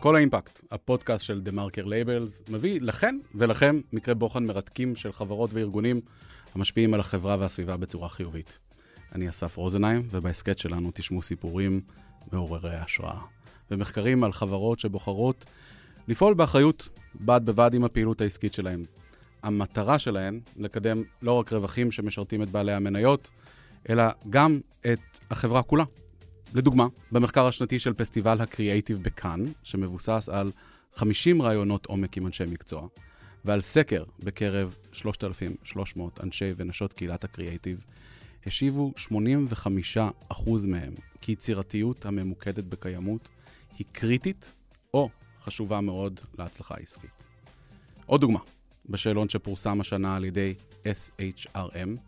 קול האימפקט, הפודקאסט של TheMarker Labels, מביא לכם ולכן מקרי בוחן מרתקים של חברות וארגונים המשפיעים על החברה והסביבה בצורה חיובית. אני אסף רוזנהיים, ובהסכת שלנו תשמעו סיפורים מעוררי השראה, ומחקרים על חברות שבוחרות לפעול באחריות בד בבד עם הפעילות העסקית שלהם. המטרה שלהן לקדם לא רק רווחים שמשרתים את בעלי המניות, אלא גם את החברה כולה. לדוגמה, במחקר השנתי של פסטיבל הקריאייטיב בכאן, שמבוסס על 50 רעיונות עומק עם אנשי מקצוע, ועל סקר בקרב 3,300 אנשי ונשות קהילת הקריאייטיב, השיבו 85% מהם כי יצירתיות הממוקדת בקיימות היא קריטית או חשובה מאוד להצלחה העסקית. עוד דוגמה, בשאלון שפורסם השנה על ידי SHRM,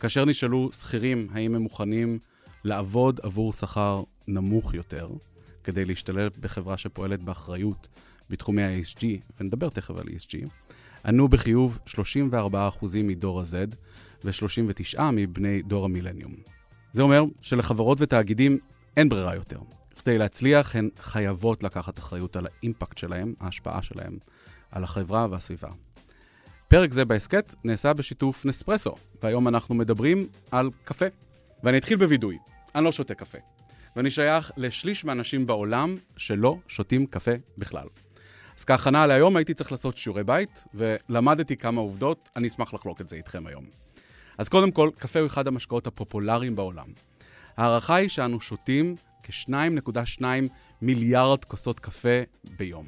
כאשר נשאלו שכירים האם הם מוכנים לעבוד עבור שכר נמוך יותר, כדי להשתלב בחברה שפועלת באחריות בתחומי ה-ESG, ונדבר תכף על ESG, ענו בחיוב 34% מדור ה-Z ו-39 מבני דור המילניום. זה אומר שלחברות ותאגידים אין ברירה יותר. כדי להצליח, הן חייבות לקחת אחריות על האימפקט שלהם, ההשפעה שלהם, על החברה והסביבה. פרק זה בהסכת נעשה בשיתוף נספרסו, והיום אנחנו מדברים על קפה. ואני אתחיל בווידוי, אני לא שותה קפה. ואני שייך לשליש מהאנשים בעולם שלא שותים קפה בכלל. אז כהכנה להיום הייתי צריך לעשות שיעורי בית, ולמדתי כמה עובדות, אני אשמח לחלוק את זה איתכם היום. אז קודם כל, קפה הוא אחד המשקאות הפופולריים בעולם. ההערכה היא שאנו שותים כ-2.2 מיליארד כוסות קפה ביום.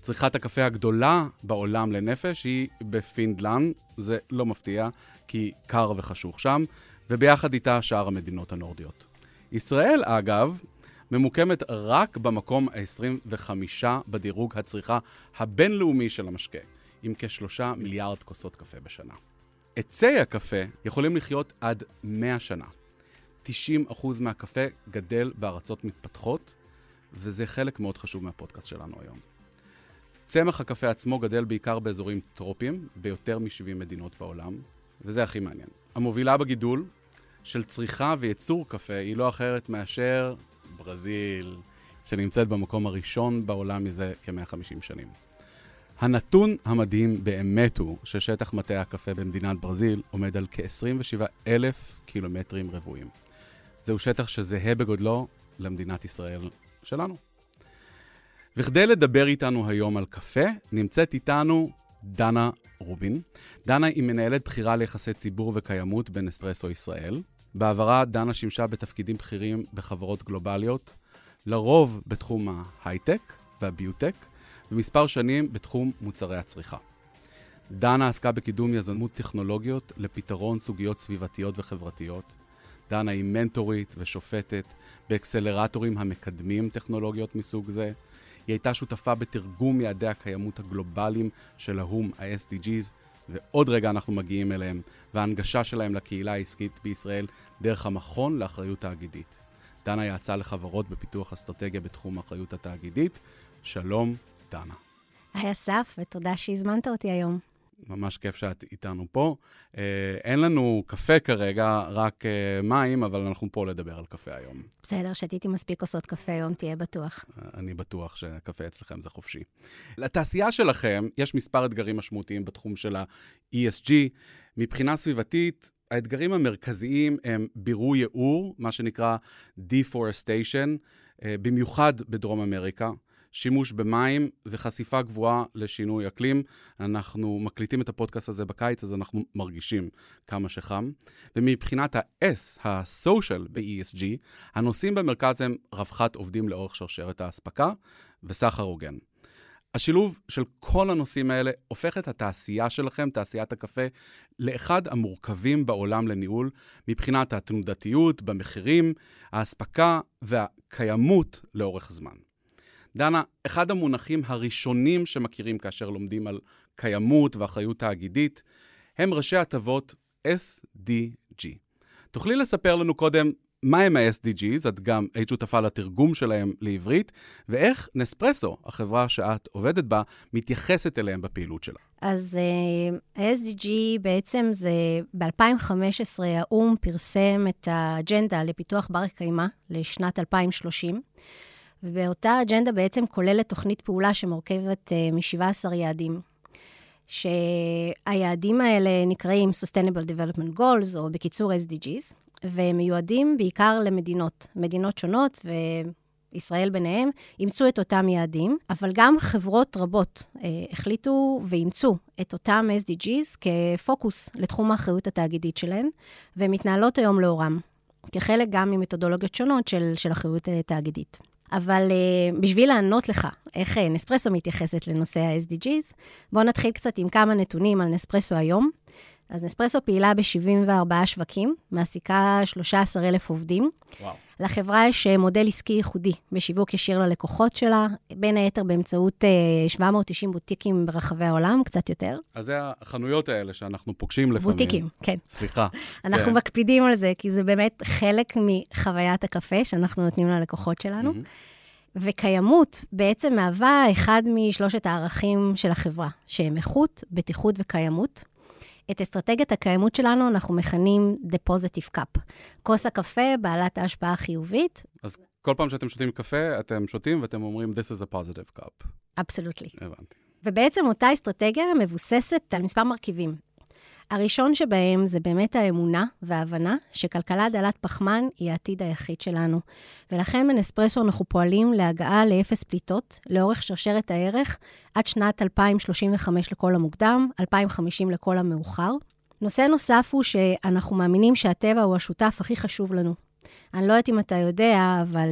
צריכת הקפה הגדולה בעולם לנפש היא בפינלנד, זה לא מפתיע, כי קר וחשוך שם, וביחד איתה שאר המדינות הנורדיות. ישראל, אגב, ממוקמת רק במקום ה-25 בדירוג הצריכה הבינלאומי של המשקה, עם כשלושה מיליארד כוסות קפה בשנה. עצי הקפה יכולים לחיות עד 100 שנה. 90% מהקפה גדל בארצות מתפתחות, וזה חלק מאוד חשוב מהפודקאסט שלנו היום. צמח הקפה עצמו גדל בעיקר באזורים טרופיים, ביותר מ-70 מדינות בעולם, וזה הכי מעניין. המובילה בגידול של צריכה וייצור קפה היא לא אחרת מאשר ברזיל, שנמצאת במקום הראשון בעולם מזה כ-150 שנים. הנתון המדהים באמת הוא ששטח מטה הקפה במדינת ברזיל עומד על כ-27 אלף קילומטרים רבועים. זהו שטח שזהה בגודלו למדינת ישראל שלנו. וכדי לדבר איתנו היום על קפה, נמצאת איתנו דנה רובין. דנה היא מנהלת בכירה ליחסי ציבור וקיימות בנספרסו ישראל. בעברה דנה שימשה בתפקידים בכירים בחברות גלובליות, לרוב בתחום ההייטק והביוטק, ומספר שנים בתחום מוצרי הצריכה. דנה עסקה בקידום יזמות טכנולוגיות לפתרון סוגיות סביבתיות וחברתיות. דנה היא מנטורית ושופטת באקסלרטורים המקדמים טכנולוגיות מסוג זה. היא הייתה שותפה בתרגום יעדי הקיימות הגלובליים של האו"ם, ה-SDGs, ועוד רגע אנחנו מגיעים אליהם, וההנגשה שלהם לקהילה העסקית בישראל דרך המכון לאחריות תאגידית. דנה יעצה לחברות בפיתוח אסטרטגיה בתחום האחריות התאגידית. שלום, דנה. היי אסף, ותודה שהזמנת אותי היום. ממש כיף שאת איתנו פה. אה, אין לנו קפה כרגע, רק אה, מים, אבל אנחנו פה לדבר על קפה היום. בסדר, שתיתי מספיק כוסות קפה היום, תהיה בטוח. אה, אני בטוח שקפה אצלכם זה חופשי. לתעשייה שלכם יש מספר אתגרים משמעותיים בתחום של ה-ESG. מבחינה סביבתית, האתגרים המרכזיים הם בירור ייעור, מה שנקרא deforestation, במיוחד בדרום אמריקה. שימוש במים וחשיפה גבוהה לשינוי אקלים. אנחנו מקליטים את הפודקאסט הזה בקיץ, אז אנחנו מרגישים כמה שחם. ומבחינת ה-S, ה-social ב-ESG, הנושאים במרכז הם רווחת עובדים לאורך שרשרת האספקה וסחר הוגן. השילוב של כל הנושאים האלה הופך את התעשייה שלכם, תעשיית הקפה, לאחד המורכבים בעולם לניהול מבחינת התנודתיות במחירים, האספקה והקיימות לאורך זמן. דנה, אחד המונחים הראשונים שמכירים כאשר לומדים על קיימות ואחריות תאגידית, הם ראשי הטבות SDG. תוכלי לספר לנו קודם מהם ה-SDGs, את גם היית שותפה לתרגום שלהם לעברית, ואיך נספרסו, החברה שאת עובדת בה, מתייחסת אליהם בפעילות שלה. אז uh, ה-SDG בעצם זה, ב-2015 האו"ם פרסם את האג'נדה לפיתוח בר קיימא לשנת 2030. ובאותה אג'נדה בעצם כוללת תוכנית פעולה שמורכבת uh, מ-17 יעדים. שהיעדים האלה נקראים Sustainable Development Goals, או בקיצור SDGs, והם מיועדים בעיקר למדינות, מדינות שונות, וישראל ביניהם, אימצו את אותם יעדים, אבל גם חברות רבות אה, החליטו ואימצו את אותם SDGs כפוקוס לתחום האחריות התאגידית שלהן, והן מתנהלות היום לאורם, כחלק גם ממתודולוגיות שונות של, של אחריות אה, תאגידית. אבל uh, בשביל לענות לך איך uh, נספרסו מתייחסת לנושא ה-SDGs, בואו נתחיל קצת עם כמה נתונים על נספרסו היום. אז נספרסו פעילה ב-74 שווקים, מעסיקה 13,000 עובדים. וואו. לחברה יש אה, מודל עסקי ייחודי בשיווק ישיר ללקוחות שלה, בין היתר באמצעות 790 בוטיקים ברחבי העולם, קצת יותר. אז זה החנויות האלה שאנחנו פוגשים לפעמים. בוטיקים, כן. סליחה. אנחנו כן. מקפידים על זה, כי זה באמת חלק מחוויית הקפה שאנחנו נותנים ללקוחות שלנו. Mm-hmm. וקיימות בעצם מהווה אחד משלושת הערכים של החברה, שהם איכות, בטיחות וקיימות. את אסטרטגיית הקיימות שלנו אנחנו מכנים The Positive Cup. כוס הקפה בעלת ההשפעה החיובית. אז כל פעם שאתם שותים קפה, אתם שותים ואתם אומרים This is a positive cup. אבסולוטלי. הבנתי. ובעצם אותה אסטרטגיה מבוססת על מספר מרכיבים. הראשון שבהם זה באמת האמונה וההבנה שכלכלה דלת פחמן היא העתיד היחיד שלנו. ולכן בנספרסו אנחנו פועלים להגעה לאפס פליטות לאורך שרשרת הערך עד שנת 2035 לכל המוקדם, 2050 לכל המאוחר. נושא נוסף הוא שאנחנו מאמינים שהטבע הוא השותף הכי חשוב לנו. אני לא יודעת אם אתה יודע, אבל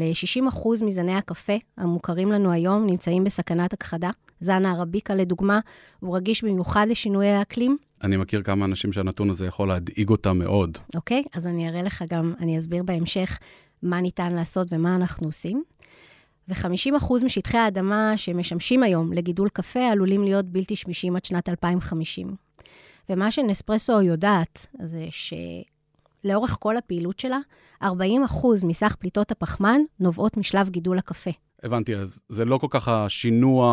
60% מזני הקפה המוכרים לנו היום נמצאים בסכנת הכחדה. זן הערביקה, לדוגמה, הוא רגיש במיוחד לשינויי האקלים, אני מכיר כמה אנשים שהנתון הזה יכול להדאיג אותם מאוד. אוקיי, okay, אז אני אראה לך גם, אני אסביר בהמשך מה ניתן לעשות ומה אנחנו עושים. ו-50% משטחי האדמה שמשמשים היום לגידול קפה עלולים להיות בלתי שמישים עד שנת 2050. ומה שנספרסו יודעת זה שלאורך כל הפעילות שלה, 40% מסך פליטות הפחמן נובעות משלב גידול הקפה. הבנתי, אז זה לא כל כך השינוע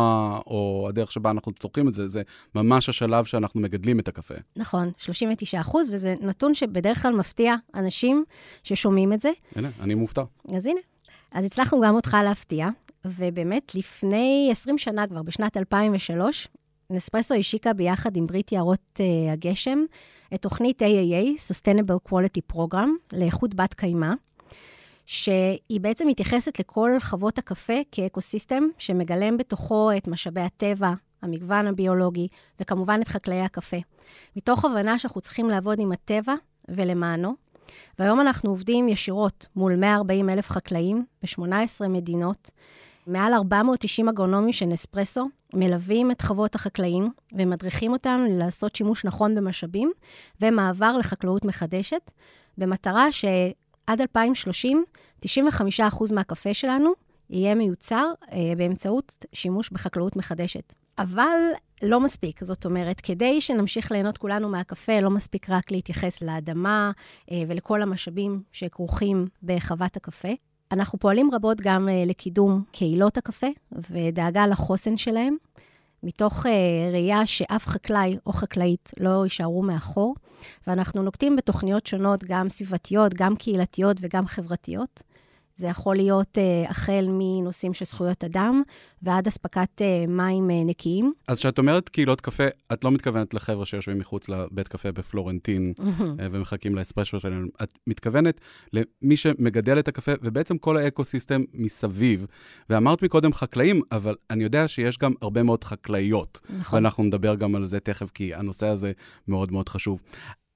או הדרך שבה אנחנו צורכים את זה, זה ממש השלב שאנחנו מגדלים את הקפה. נכון, 39 אחוז, וזה נתון שבדרך כלל מפתיע אנשים ששומעים את זה. הנה, אני מופתע. אז הנה. אז הצלחנו גם אותך להפתיע, ובאמת, לפני 20 שנה כבר, בשנת 2003, נספרסו השיקה ביחד עם ברית יערות uh, הגשם את תוכנית AAA, Sustainable Quality Program, לאיכות בת קיימא. שהיא בעצם מתייחסת לכל חוות הקפה כאקוסיסטם שמגלם בתוכו את משאבי הטבע, המגוון הביולוגי, וכמובן את חקלאי הקפה. מתוך הבנה שאנחנו צריכים לעבוד עם הטבע ולמענו. והיום אנחנו עובדים ישירות מול 140 אלף חקלאים ב-18 מדינות. מעל 490 אגרונומים של נספרסו מלווים את חוות החקלאים ומדריכים אותם לעשות שימוש נכון במשאבים ומעבר לחקלאות מחדשת, במטרה ש... עד 2030, 95% מהקפה שלנו יהיה מיוצר אה, באמצעות שימוש בחקלאות מחדשת. אבל לא מספיק, זאת אומרת, כדי שנמשיך ליהנות כולנו מהקפה, לא מספיק רק להתייחס לאדמה אה, ולכל המשאבים שכרוכים בחוות הקפה. אנחנו פועלים רבות גם אה, לקידום קהילות הקפה ודאגה לחוסן שלהם, מתוך uh, ראייה שאף חקלאי או חקלאית לא יישארו מאחור, ואנחנו נוקטים בתוכניות שונות, גם סביבתיות, גם קהילתיות וגם חברתיות. זה יכול להיות uh, החל מנושאים של זכויות אדם ועד אספקת uh, מים uh, נקיים. אז כשאת אומרת קהילות קפה, את לא מתכוונת לחבר'ה שיושבים מחוץ לבית קפה בפלורנטין mm-hmm. uh, ומחכים לאספרשו שלהם. את מתכוונת למי שמגדל את הקפה, ובעצם כל האקו-סיסטם מסביב. ואמרת מקודם חקלאים, אבל אני יודע שיש גם הרבה מאוד חקלאיות. נכון. ואנחנו נדבר גם על זה תכף, כי הנושא הזה מאוד מאוד חשוב.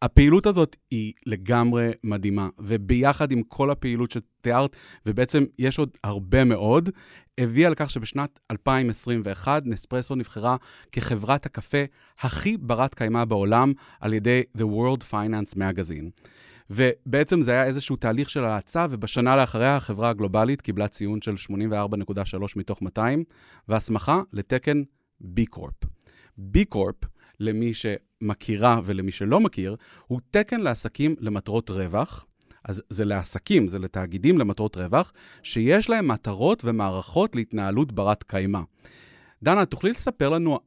הפעילות הזאת היא לגמרי מדהימה, וביחד עם כל הפעילות שתיארת, ובעצם יש עוד הרבה מאוד, הביאה לכך שבשנת 2021 נספרסו נבחרה כחברת הקפה הכי ברת קיימא בעולם על ידי The World Finance Magazine. ובעצם זה היה איזשהו תהליך של האצה, ובשנה לאחריה החברה הגלובלית קיבלה ציון של 84.3 מתוך 200, והסמכה לתקן B-Corp. B-Corp, למי ש... מכירה ולמי שלא מכיר, הוא תקן לעסקים למטרות רווח. אז זה לעסקים, זה לתאגידים למטרות רווח, שיש להם מטרות ומערכות להתנהלות ברת קיימא. דנה, תוכלי לספר לנו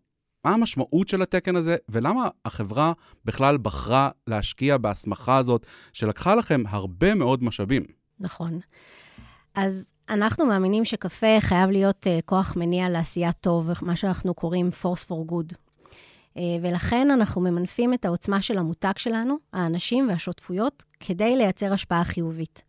מה המשמעות של התקן הזה, ולמה החברה בכלל בחרה להשקיע בהסמכה הזאת, שלקחה לכם הרבה מאוד משאבים? נכון. אז אנחנו מאמינים שקפה חייב להיות uh, כוח מניע לעשיית טוב, מה שאנחנו קוראים force for good. Uh, ולכן אנחנו ממנפים את העוצמה של המותג שלנו, האנשים והשותפויות, כדי לייצר השפעה חיובית.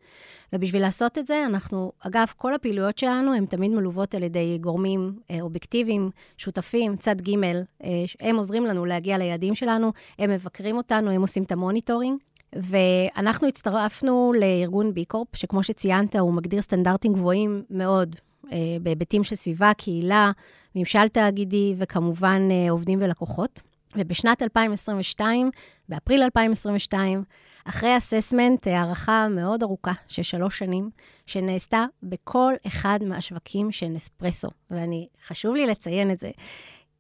ובשביל לעשות את זה, אנחנו, אגב, כל הפעילויות שלנו הן תמיד מלוות על ידי גורמים אה, אובייקטיביים, שותפים, צד ג', אה, הם עוזרים לנו להגיע ליעדים שלנו, הם מבקרים אותנו, הם עושים את ה-monitoring. ואנחנו הצטרפנו לארגון בי קורפ, שכמו שציינת, הוא מגדיר סטנדרטים גבוהים מאוד אה, בהיבטים של סביבה, קהילה, ממשל תאגידי וכמובן אה, עובדים ולקוחות. ובשנת 2022, באפריל 2022, אחרי אססמנט, הערכה מאוד ארוכה של שלוש שנים, שנעשתה בכל אחד מהשווקים של נספרסו. ואני, חשוב לי לציין את זה,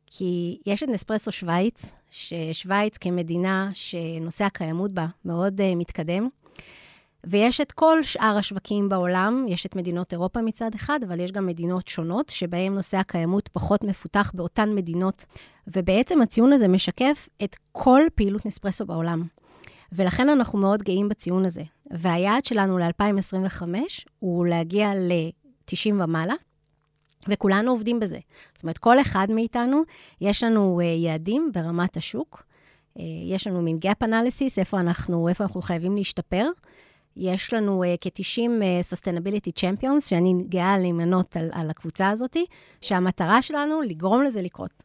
כי יש את נספרסו שווייץ, ששווייץ כמדינה שנושא הקיימות בה מאוד uh, מתקדם, ויש את כל שאר השווקים בעולם, יש את מדינות אירופה מצד אחד, אבל יש גם מדינות שונות, שבהן נושא הקיימות פחות מפותח באותן מדינות. ובעצם הציון הזה משקף את כל פעילות נספרסו בעולם. ולכן אנחנו מאוד גאים בציון הזה. והיעד שלנו ל-2025 הוא להגיע ל-90 ומעלה, וכולנו עובדים בזה. זאת אומרת, כל אחד מאיתנו, יש לנו uh, יעדים ברמת השוק, uh, יש לנו מין gap analysis, איפה אנחנו, איפה אנחנו חייבים להשתפר. יש לנו uh, כ-90 uh, Sustainability Champions, שאני גאה להימנות על, על הקבוצה הזאת, שהמטרה שלנו לגרום לזה לקרות.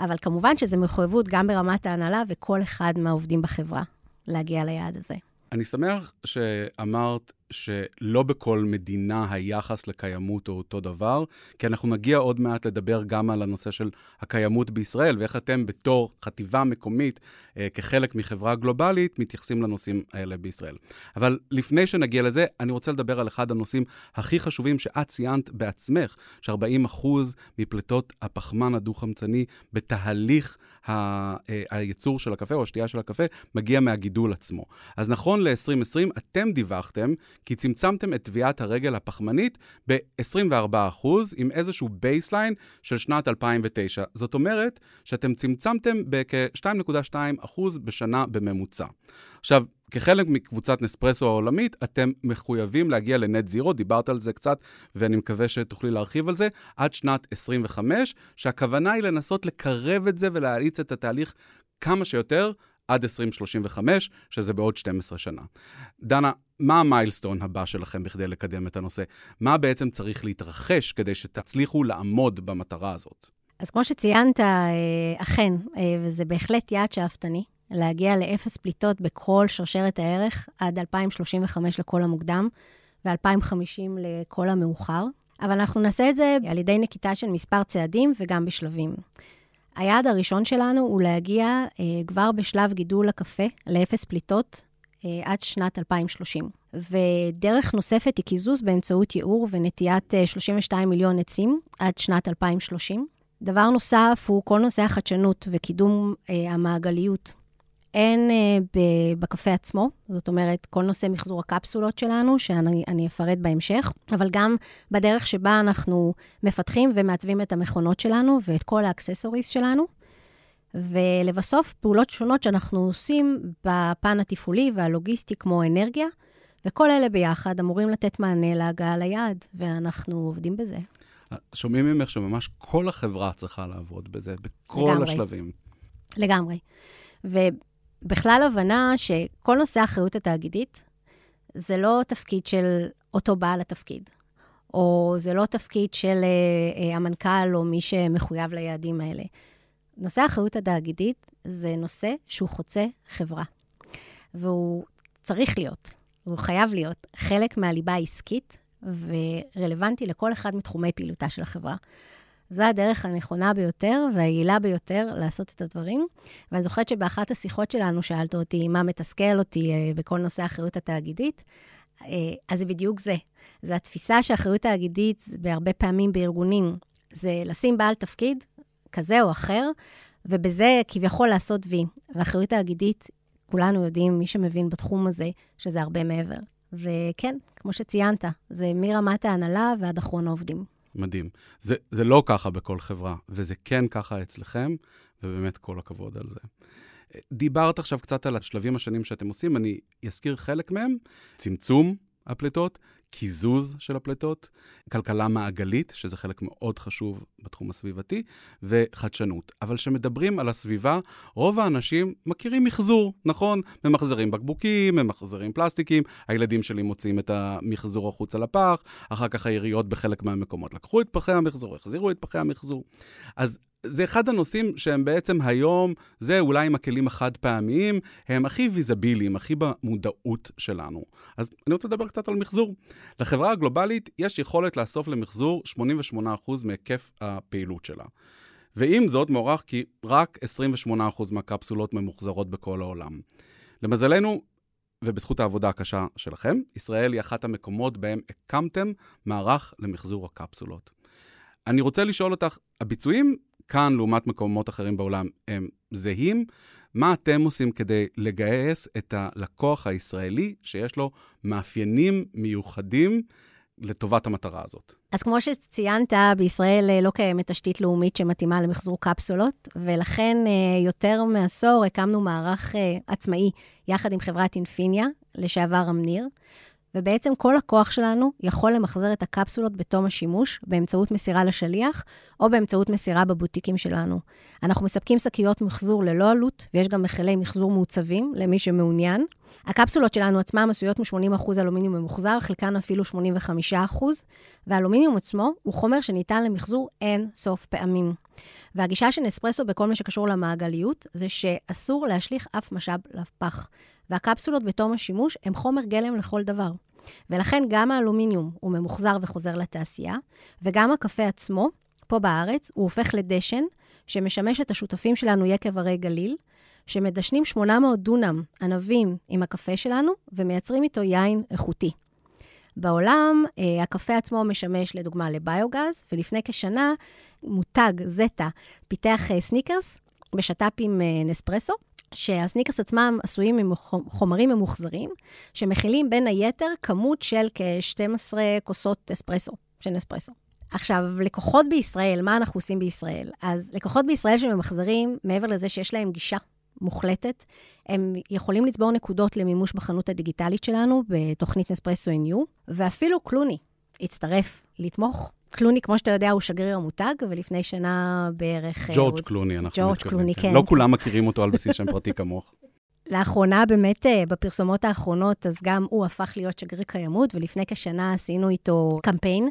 אבל כמובן שזו מחויבות גם ברמת ההנהלה וכל אחד מהעובדים בחברה. להגיע ליעד הזה. אני שמח שאמרת שלא בכל מדינה היחס לקיימות הוא אותו דבר, כי אנחנו נגיע עוד מעט לדבר גם על הנושא של הקיימות בישראל, ואיך אתם בתור חטיבה מקומית, אה, כחלק מחברה גלובלית, מתייחסים לנושאים האלה בישראל. אבל לפני שנגיע לזה, אני רוצה לדבר על אחד הנושאים הכי חשובים שאת ציינת בעצמך, ש-40% מפליטות הפחמן הדו-חמצני בתהליך ה... אה, הייצור של הקפה או השתייה של הקפה מגיע מהגידול עצמו. אז נכון ל-2020, אתם דיווחתם כי צמצמתם את טביעת הרגל הפחמנית ב-24% עם איזשהו baseline של שנת 2009. זאת אומרת שאתם צמצמתם בכ-2.2% בשנה בממוצע. עכשיו, כחלק מקבוצת נספרסו העולמית, אתם מחויבים להגיע ל-net zero, דיברת על זה קצת, ואני מקווה שתוכלי להרחיב על זה, עד שנת 2050, שהכוונה היא לנסות לקרב את זה ולהאיץ את התהליך כמה שיותר עד 2035, שזה בעוד 12 שנה. דנה, מה המיילסטון הבא שלכם בכדי לקדם את הנושא? מה בעצם צריך להתרחש כדי שתצליחו לעמוד במטרה הזאת? אז כמו שציינת, אה, אכן, אה, וזה בהחלט יעד שאפתני, להגיע לאפס פליטות בכל שרשרת הערך עד 2035 לכל המוקדם ו-2050 לכל המאוחר. אבל אנחנו נעשה את זה על ידי נקיטה של מספר צעדים וגם בשלבים. היעד הראשון שלנו הוא להגיע אה, כבר בשלב גידול הקפה לאפס פליטות אה, עד שנת 2030. ודרך נוספת היא קיזוז באמצעות ייעור ונטיעת אה, 32 מיליון עצים עד שנת 2030. דבר נוסף הוא כל נושא החדשנות וקידום אה, המעגליות הן uh, בקפה עצמו, זאת אומרת, כל נושא מחזור הקפסולות שלנו, שאני אפרט בהמשך, אבל גם בדרך שבה אנחנו מפתחים ומעצבים את המכונות שלנו ואת כל ה-accessories שלנו. ולבסוף, פעולות שונות שאנחנו עושים בפן התפעולי והלוגיסטי, כמו אנרגיה, וכל אלה ביחד אמורים לתת מענה להגעה ליעד, ואנחנו עובדים בזה. שומעים ממך שממש כל החברה צריכה לעבוד בזה, בכל לגמרי. השלבים. לגמרי. ו... בכלל הבנה שכל נושא האחריות התאגידית זה לא תפקיד של אותו בעל התפקיד, או זה לא תפקיד של uh, uh, המנכ"ל או מי שמחויב ליעדים האלה. נושא האחריות התאגידית זה נושא שהוא חוצה חברה, והוא צריך להיות, הוא חייב להיות חלק מהליבה העסקית ורלוונטי לכל אחד מתחומי פעילותה של החברה. זו הדרך הנכונה ביותר והיעילה ביותר לעשות את הדברים. ואני זוכרת שבאחת השיחות שלנו שאלת אותי מה מתסכל אותי אה, בכל נושא האחריות התאגידית, אה, אז זה בדיוק זה. זו התפיסה שאחריות תאגידית, בהרבה פעמים בארגונים, זה לשים בעל תפקיד כזה או אחר, ובזה כביכול לעשות וי. ואחריות תאגידית, כולנו יודעים, מי שמבין בתחום הזה, שזה הרבה מעבר. וכן, כמו שציינת, זה מרמת ההנהלה ועד אחרון העובדים. מדהים. זה, זה לא ככה בכל חברה, וזה כן ככה אצלכם, ובאמת כל הכבוד על זה. דיברת עכשיו קצת על השלבים השונים שאתם עושים, אני אזכיר חלק מהם. צמצום, הפליטות, קיזוז של הפליטות, כלכלה מעגלית, שזה חלק מאוד חשוב בתחום הסביבתי, וחדשנות. אבל כשמדברים על הסביבה, רוב האנשים מכירים מחזור, נכון? ממחזרים בקבוקים, ממחזרים פלסטיקים, הילדים שלי מוציאים את המחזור החוצה לפח, אחר כך העיריות בחלק מהמקומות לקחו את פחי המחזור, החזירו את פחי המחזור. אז זה אחד הנושאים שהם בעצם היום, זה אולי עם הכלים החד-פעמיים, הם הכי ויזביליים, הכי במודעות שלנו. אז אני רוצה לדבר קצת על מחזור. לחברה הגלובלית יש יכולת לאסוף למחזור 88% מהיקף הפעילות שלה. ועם זאת, מוערך כי רק 28% מהקפסולות ממוחזרות בכל העולם. למזלנו, ובזכות העבודה הקשה שלכם, ישראל היא אחת המקומות בהם הקמתם מערך למחזור הקפסולות. אני רוצה לשאול אותך, הביצועים כאן, לעומת מקומות אחרים בעולם, הם זהים. מה אתם עושים כדי לגייס את הלקוח הישראלי שיש לו מאפיינים מיוחדים לטובת המטרה הזאת? אז כמו שציינת, בישראל אה, לא קיימת תשתית לאומית שמתאימה למחזור קפסולות, ולכן אה, יותר מעשור הקמנו מערך אה, עצמאי יחד עם חברת אינפיניה, לשעבר אמניר, ובעצם כל לקוח שלנו יכול למחזר את הקפסולות בתום השימוש באמצעות מסירה לשליח, או באמצעות מסירה בבוטיקים שלנו. אנחנו מספקים שקיות מחזור ללא עלות, ויש גם מכלי מחזור מעוצבים למי שמעוניין. הקפסולות שלנו עצמם עשויות מ-80% אלומיניום ממוחזר, חלקן אפילו 85%, והאלומיניום עצמו הוא חומר שניתן למחזור אין סוף פעמים. והגישה של נספרסו בכל מה שקשור למעגליות, זה שאסור להשליך אף משאב לפח. והקפסולות בתום השימוש הם חומר גלם לכל דבר. ולכן גם האלומיניום הוא ממוחזר וחוזר לתעשייה, וגם הקפה עצמו, פה בארץ, הוא הופך לדשן, שמשמש את השותפים שלנו יקב הרי גליל, שמדשנים 800 דונם ענבים עם הקפה שלנו, ומייצרים איתו יין איכותי. בעולם, אה, הקפה עצמו משמש לדוגמה לביוגז, ולפני כשנה מותג זטה פיתח אה, סניקרס בשת"פ עם אה, נספרסו, שהסניקרס עצמם עשויים מחומרים ממוחזרים, שמכילים בין היתר כמות של כ-12 כוסות אספרסו, של נספרסו. עכשיו, לקוחות בישראל, מה אנחנו עושים בישראל? אז לקוחות בישראל שממחזרים, מעבר לזה שיש להם גישה מוחלטת, הם יכולים לצבור נקודות למימוש בחנות הדיגיטלית שלנו, בתוכנית נספרסו NU, ואפילו קלוני הצטרף לתמוך קלוני, כמו שאתה יודע, הוא שגריר המותג, ולפני שנה בערך... אה, ג'ורג' הוא... קלוני, אנחנו ג'ורג' קלוני, כן. לא כולם מכירים אותו על בסיס שם פרטי כמוך. לאחרונה, באמת, אה, בפרסומות האחרונות, אז גם הוא הפך להיות שגריר קיימות, ולפני כשנה עשינו איתו קמפיין,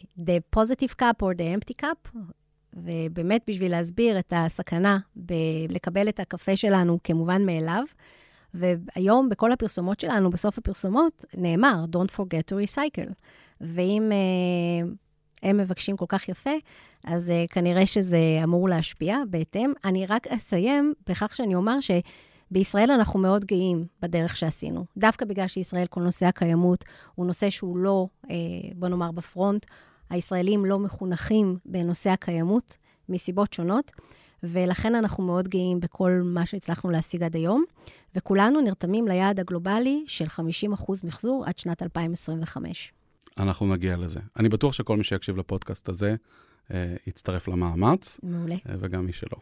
The Positive Cup or The Empty Cup, ובאמת בשביל להסביר את הסכנה בלקבל את הקפה שלנו כמובן מאליו. והיום בכל הפרסומות שלנו, בסוף הפרסומות, נאמר, Don't forget to recycle. ואם uh, הם מבקשים כל כך יפה, אז uh, כנראה שזה אמור להשפיע בהתאם. אני רק אסיים בכך שאני אומר שבישראל אנחנו מאוד גאים בדרך שעשינו. דווקא בגלל שישראל, כל נושא הקיימות הוא נושא שהוא לא, uh, בוא נאמר, בפרונט. הישראלים לא מחונכים בנושא הקיימות, מסיבות שונות, ולכן אנחנו מאוד גאים בכל מה שהצלחנו להשיג עד היום, וכולנו נרתמים ליעד הגלובלי של 50% מחזור עד שנת 2025. אנחנו נגיע לזה. אני בטוח שכל מי שיקשיב לפודקאסט הזה אה, יצטרף למאמץ. מעולה. אה, וגם מי שלא.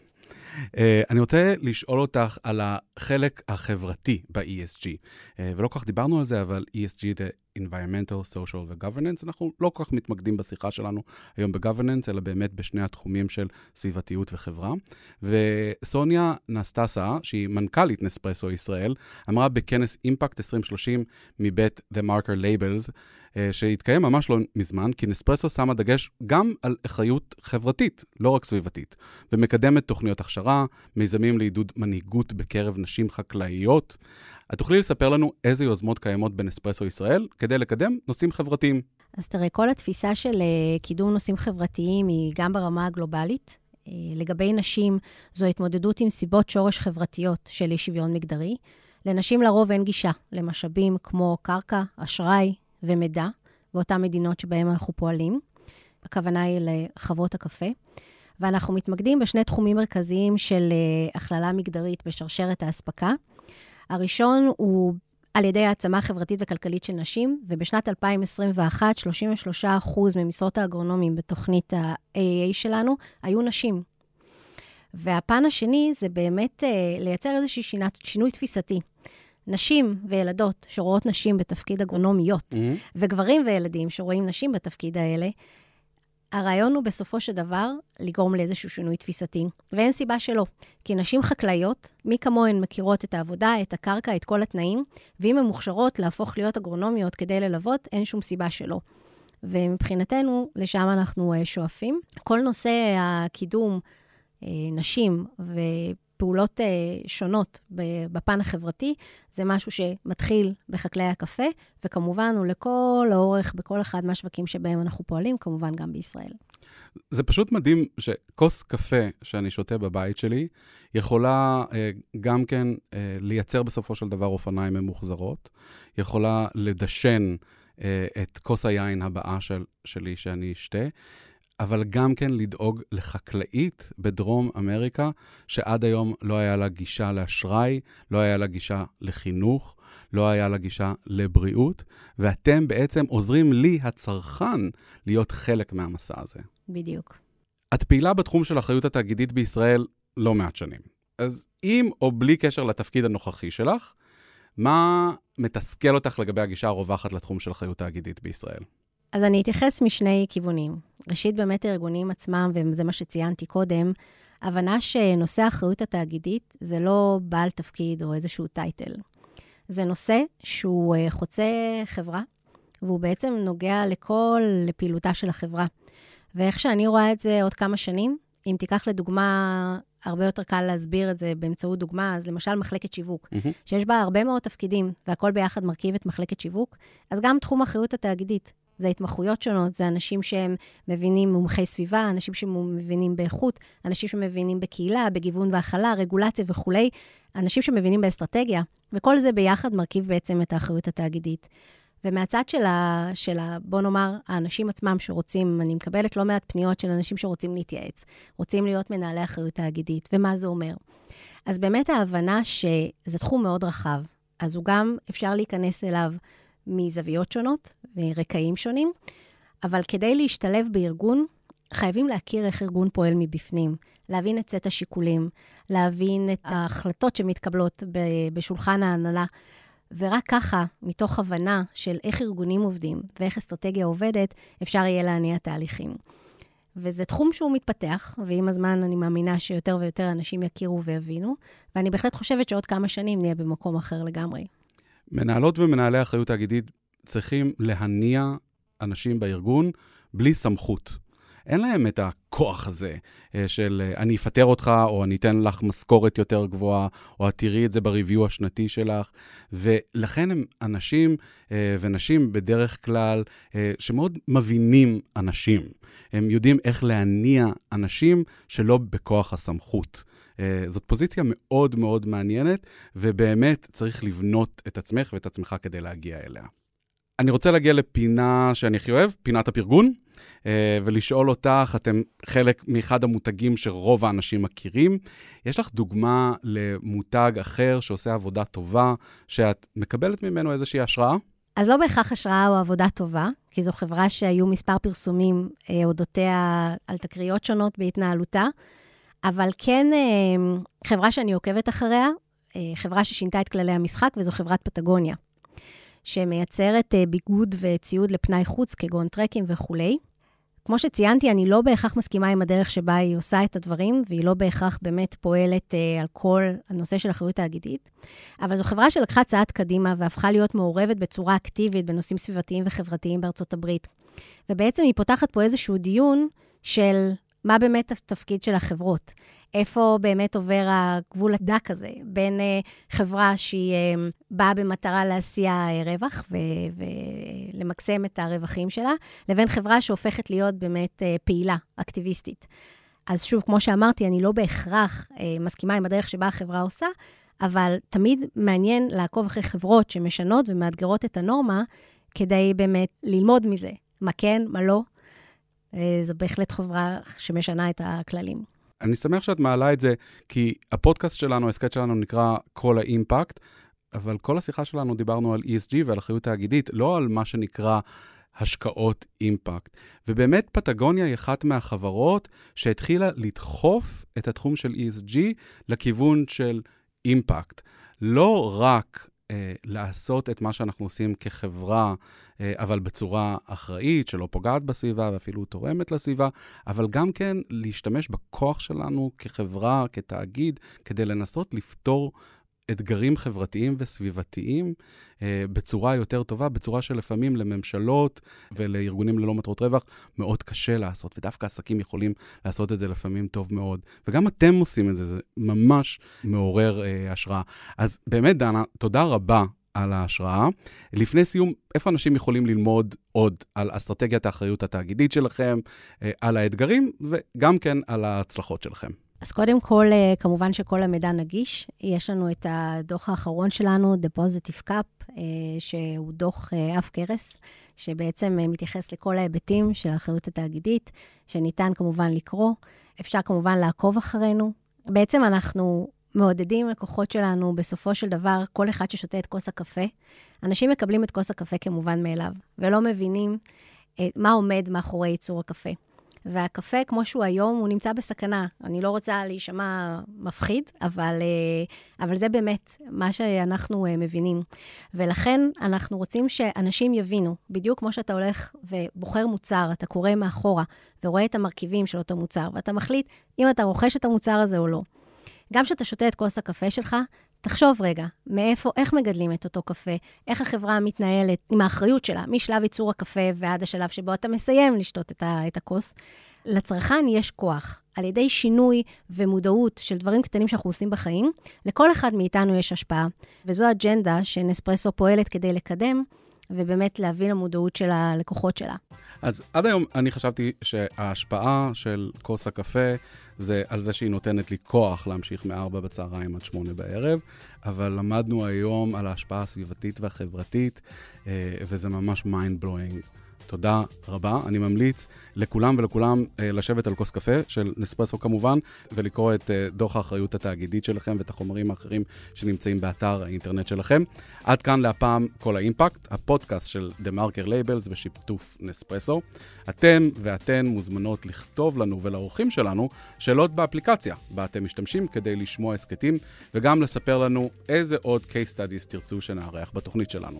Uh, אני רוצה לשאול אותך על החלק החברתי ב-ESG, uh, ולא כל כך דיברנו על זה, אבל ESG זה environmental, social ו-governance. אנחנו לא כל כך מתמקדים בשיחה שלנו היום ב-governance, אלא באמת בשני התחומים של סביבתיות וחברה. וסוניה נסטסה, שהיא מנכ"לית נספרסו ישראל, אמרה בכנס אימפקט 2030 מבית The Marker Labels, אה, שהתקיים ממש לא מזמן, כי נספרסו שמה דגש גם על אחריות חברתית, לא רק סביבתית, ומקדמת תוכניות הכשרה, מיזמים לעידוד מנהיגות בקרב נשים חקלאיות. את תוכלי לספר לנו איזה יוזמות קיימות בנספרסו ישראל כדי לקדם נושאים חברתיים. אז תראה, כל התפיסה של אה, קידום נושאים חברתיים היא גם ברמה הגלובלית. אה, לגבי נשים, זו התמודדות עם סיבות שורש חברתיות של אי שוויון מגדרי. לנשים לרוב אין גישה למשאבים כמו קרקע, אשראי ומידע באותן מדינות שבהן אנחנו פועלים. הכוונה היא לחוות הקפה. ואנחנו מתמקדים בשני תחומים מרכזיים של uh, הכללה מגדרית בשרשרת האספקה. הראשון הוא על ידי העצמה חברתית וכלכלית של נשים, ובשנת 2021, 33% ממשרות האגרונומים בתוכנית ה-AAA שלנו היו נשים. והפן השני זה באמת uh, לייצר איזשהו שינוי תפיסתי. נשים וילדות שרואות נשים בתפקיד אגרונומיות, Mm-hmm. וגברים וילדים שרואים נשים בתפקיד האלה, הרעיון הוא בסופו של דבר לגרום לאיזשהו שינוי תפיסתי, ואין סיבה שלא. כי נשים חקלאיות, מי כמוהן מכירות את העבודה, את הקרקע, את כל התנאים, ואם הן מוכשרות להפוך להיות אגרונומיות כדי ללוות, אין שום סיבה שלא. ומבחינתנו, לשם אנחנו אה, שואפים. כל נושא הקידום אה, נשים ופעולות אה, שונות בפן החברתי, זה משהו שמתחיל בחקלאי הקפה, וכמובן הוא לכל האורך בכל אחד מהשווקים שבהם אנחנו פועלים, כמובן גם בישראל. זה פשוט מדהים שכוס קפה שאני שותה בבית שלי, יכולה אה, גם כן אה, לייצר בסופו של דבר אופניים ממוחזרות, יכולה לדשן אה, את כוס היין הבאה של, שלי שאני אשתה, אבל גם כן לדאוג לחקלאית בדרום אמריקה, שעד היום לא היה לה גישה לאשראי, לא היה לה גישה לחינוך, לא היה לה גישה לבריאות, ואתם בעצם עוזרים לי, הצרכן, להיות חלק מהמסע הזה. בדיוק. את פעילה בתחום של אחריות התאגידית בישראל לא מעט שנים. אז עם או בלי קשר לתפקיד הנוכחי שלך, מה מתסכל אותך לגבי הגישה הרווחת לתחום של אחריות תאגידית בישראל? אז אני אתייחס משני כיוונים. ראשית, באמת הארגונים עצמם, וזה מה שציינתי קודם, הבנה שנושא האחריות התאגידית זה לא בעל תפקיד או איזשהו טייטל. זה נושא שהוא אה, חוצה חברה, והוא בעצם נוגע לכל פעילותה של החברה. ואיך שאני רואה את זה עוד כמה שנים, אם תיקח לדוגמה, הרבה יותר קל להסביר את זה באמצעות דוגמה, אז למשל מחלקת שיווק, mm-hmm. שיש בה הרבה מאוד תפקידים, והכל ביחד מרכיב את מחלקת שיווק, אז גם תחום האחריות התאגידית. זה התמחויות שונות, זה אנשים שהם מבינים מומחי סביבה, אנשים שמבינים באיכות, אנשים שמבינים בקהילה, בגיוון והכלה, רגולציה וכולי, אנשים שמבינים באסטרטגיה, וכל זה ביחד מרכיב בעצם את האחריות התאגידית. ומהצד של, ה, של ה, בוא נאמר, האנשים עצמם שרוצים, אני מקבלת לא מעט פניות של אנשים שרוצים להתייעץ, רוצים להיות מנהלי אחריות תאגידית, ומה זה אומר. אז באמת ההבנה שזה תחום מאוד רחב, אז הוא גם, אפשר להיכנס אליו מזוויות שונות ורקעים שונים, אבל כדי להשתלב בארגון, חייבים להכיר איך ארגון פועל מבפנים, להבין את סט השיקולים, להבין את ההחלטות שמתקבלות בשולחן ההנהלה. ורק ככה, מתוך הבנה של איך ארגונים עובדים ואיך אסטרטגיה עובדת, אפשר יהיה להניע תהליכים. וזה תחום שהוא מתפתח, ועם הזמן אני מאמינה שיותר ויותר אנשים יכירו ויבינו, ואני בהחלט חושבת שעוד כמה שנים נהיה במקום אחר לגמרי. מנהלות ומנהלי אחריות תאגידית צריכים להניע אנשים בארגון בלי סמכות. אין להם את הכוח הזה אה, של אה, אני אפטר אותך, או אני אתן לך משכורת יותר גבוהה, או את תראי את זה בריוויו השנתי שלך. ולכן הם אנשים אה, ונשים בדרך כלל שמאוד מבינים אנשים. הם יודעים איך להניע אנשים שלא בכוח הסמכות. זאת פוזיציה מאוד מאוד מעניינת, ובאמת צריך לבנות את עצמך ואת עצמך כדי להגיע אליה. אני רוצה להגיע לפינה שאני הכי אוהב, פינת הפרגון, אה, ולשאול אותך, אתם חלק מאחד המותגים שרוב האנשים מכירים. יש לך דוגמה למותג אחר שעושה עבודה טובה, שאת מקבלת ממנו איזושהי השראה? אז לא בהכרח השראה או עבודה טובה, כי זו חברה שהיו מספר פרסומים אה, אודותיה על תקריות שונות בהתנהלותה, אבל כן אה, חברה שאני עוקבת אחריה, חברה ששינתה את כללי המשחק, וזו חברת פטגוניה. שמייצרת אה, ביגוד וציוד לפנאי חוץ, כגון טרקים וכולי. כמו שציינתי, אני לא בהכרח מסכימה עם הדרך שבה היא עושה את הדברים, והיא לא בהכרח באמת פועלת אה, על כל הנושא של אחריות תאגידית, אבל זו חברה שלקחה צעד קדימה והפכה להיות מעורבת בצורה אקטיבית בנושאים סביבתיים וחברתיים בארצות הברית. ובעצם היא פותחת פה איזשהו דיון של מה באמת התפקיד של החברות. איפה באמת עובר הגבול הדק הזה בין uh, חברה שהיא uh, באה במטרה להסיע uh, רווח ולמקסם את הרווחים שלה, לבין חברה שהופכת להיות באמת פעילה, אקטיביסטית. אז שוב, כמו שאמרתי, אני לא בהכרח מסכימה עם הדרך שבה החברה עושה, אבל תמיד מעניין לעקוב אחרי חברות שמשנות ומאתגרות את הנורמה, כדי באמת ללמוד מזה, מה כן, מה לא. זו בהחלט חברה שמשנה את הכללים. אני שמח שאת מעלה את זה, כי הפודקאסט שלנו, ההסכת שלנו נקרא כל האימפקט, אבל כל השיחה שלנו דיברנו על ESG ועל אחריות תאגידית, לא על מה שנקרא השקעות אימפקט. ובאמת פטגוניה היא אחת מהחברות שהתחילה לדחוף את התחום של ESG לכיוון של אימפקט. לא רק אה, לעשות את מה שאנחנו עושים כחברה, אה, אבל בצורה אחראית, שלא פוגעת בסביבה ואפילו תורמת לסביבה, אבל גם כן להשתמש בכוח שלנו כחברה, כתאגיד, כדי לנסות לפתור אתגרים חברתיים וסביבתיים אה, בצורה יותר טובה, בצורה שלפעמים לממשלות ולארגונים ללא מטרות רווח מאוד קשה לעשות, ודווקא עסקים יכולים לעשות את זה לפעמים טוב מאוד. וגם אתם עושים את זה, זה ממש מעורר אה, השראה. אז באמת, דנה, תודה רבה על ההשראה. לפני סיום, איפה אנשים יכולים ללמוד עוד על אסטרטגיית האחריות התאגידית שלכם, אה, על האתגרים וגם כן על ההצלחות שלכם? אז קודם כל, אה, כמובן שכל המידע נגיש. יש לנו את הדוח האחרון שלנו, The Positive Cup, אה, שהוא דוח אף קרס, שבעצם מתייחס לכל ההיבטים של האחריות התאגידית, שניתן כמובן לקרוא. אפשר כמובן לעקוב אחרינו. בעצם אנחנו מעודדים לקוחות שלנו, בסופו של דבר, כל אחד ששותה את כוס הקפה, אנשים מקבלים את כוס הקפה כמובן מאליו, ולא מבינים אה, מה עומד מאחורי ייצור הקפה. והקפה, כמו שהוא היום, הוא נמצא בסכנה. אני לא רוצה להישמע מפחיד, אבל, אה, אבל זה באמת מה שאנחנו אה, מבינים. ולכן אנחנו רוצים שאנשים יבינו, בדיוק כמו שאתה הולך ובוחר מוצר, אתה קורא מאחורה ורואה את המרכיבים של אותו מוצר, ואתה מחליט אם אתה רוכש את המוצר הזה או לא. גם כשאתה שותה את כוס הקפה שלך, תחשוב רגע, מאיפה, איך מגדלים את אותו קפה, איך החברה מתנהלת עם האחריות שלה, משלב ייצור הקפה ועד השלב שבו אתה מסיים לשתות את, את הכוס. לצרכן יש כוח. על ידי שינוי ומודעות של דברים קטנים שאנחנו עושים בחיים, לכל אחד מאיתנו יש השפעה. וזו אג'נדה שנספרסו פועלת כדי לקדם, ובאמת להביא למודעות של הלקוחות שלה. אז עד היום אני חשבתי שההשפעה של כוס הקפה זה על זה שהיא נותנת לי כוח להמשיך מ-4 בצהריים עד 8 בערב, אבל למדנו היום על ההשפעה הסביבתית והחברתית, אה, וזה ממש mind blowing. תודה רבה. אני ממליץ לכולם ולכולם אה, לשבת על כוס קפה של נספרסו כמובן, ולקרוא את אה, דוח האחריות התאגידית שלכם ואת החומרים האחרים שנמצאים באתר האינטרנט שלכם. עד כאן להפעם קול האימפקט, הפודקאסט של TheMarker Labels בשיתוף נספרסו. אתם ואתן מוזמנות לכתוב לנו ולאורחים שלנו שאלות באפליקציה בה אתם משתמשים כדי לשמוע הסכתים, וגם לספר לנו איזה עוד case studies תרצו שנארח בתוכנית שלנו.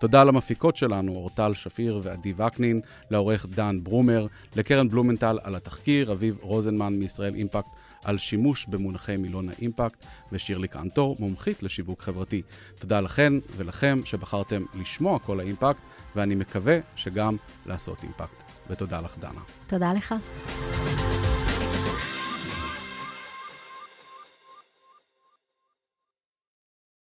תודה למפיקות שלנו, אורטל שפיר ועדי וקנין, לעורך דן ברומר, לקרן בלומנטל על התחקיר, אביב רוזנמן מישראל אימפקט על שימוש במונחי מילון האימפקט, ושירלי קנטור, מומחית לשיווק חברתי. תודה לכן ולכם שבחרתם לשמוע כל האימפקט, ואני מקווה שגם לעשות אימפקט. ותודה לך, דנה. תודה לך.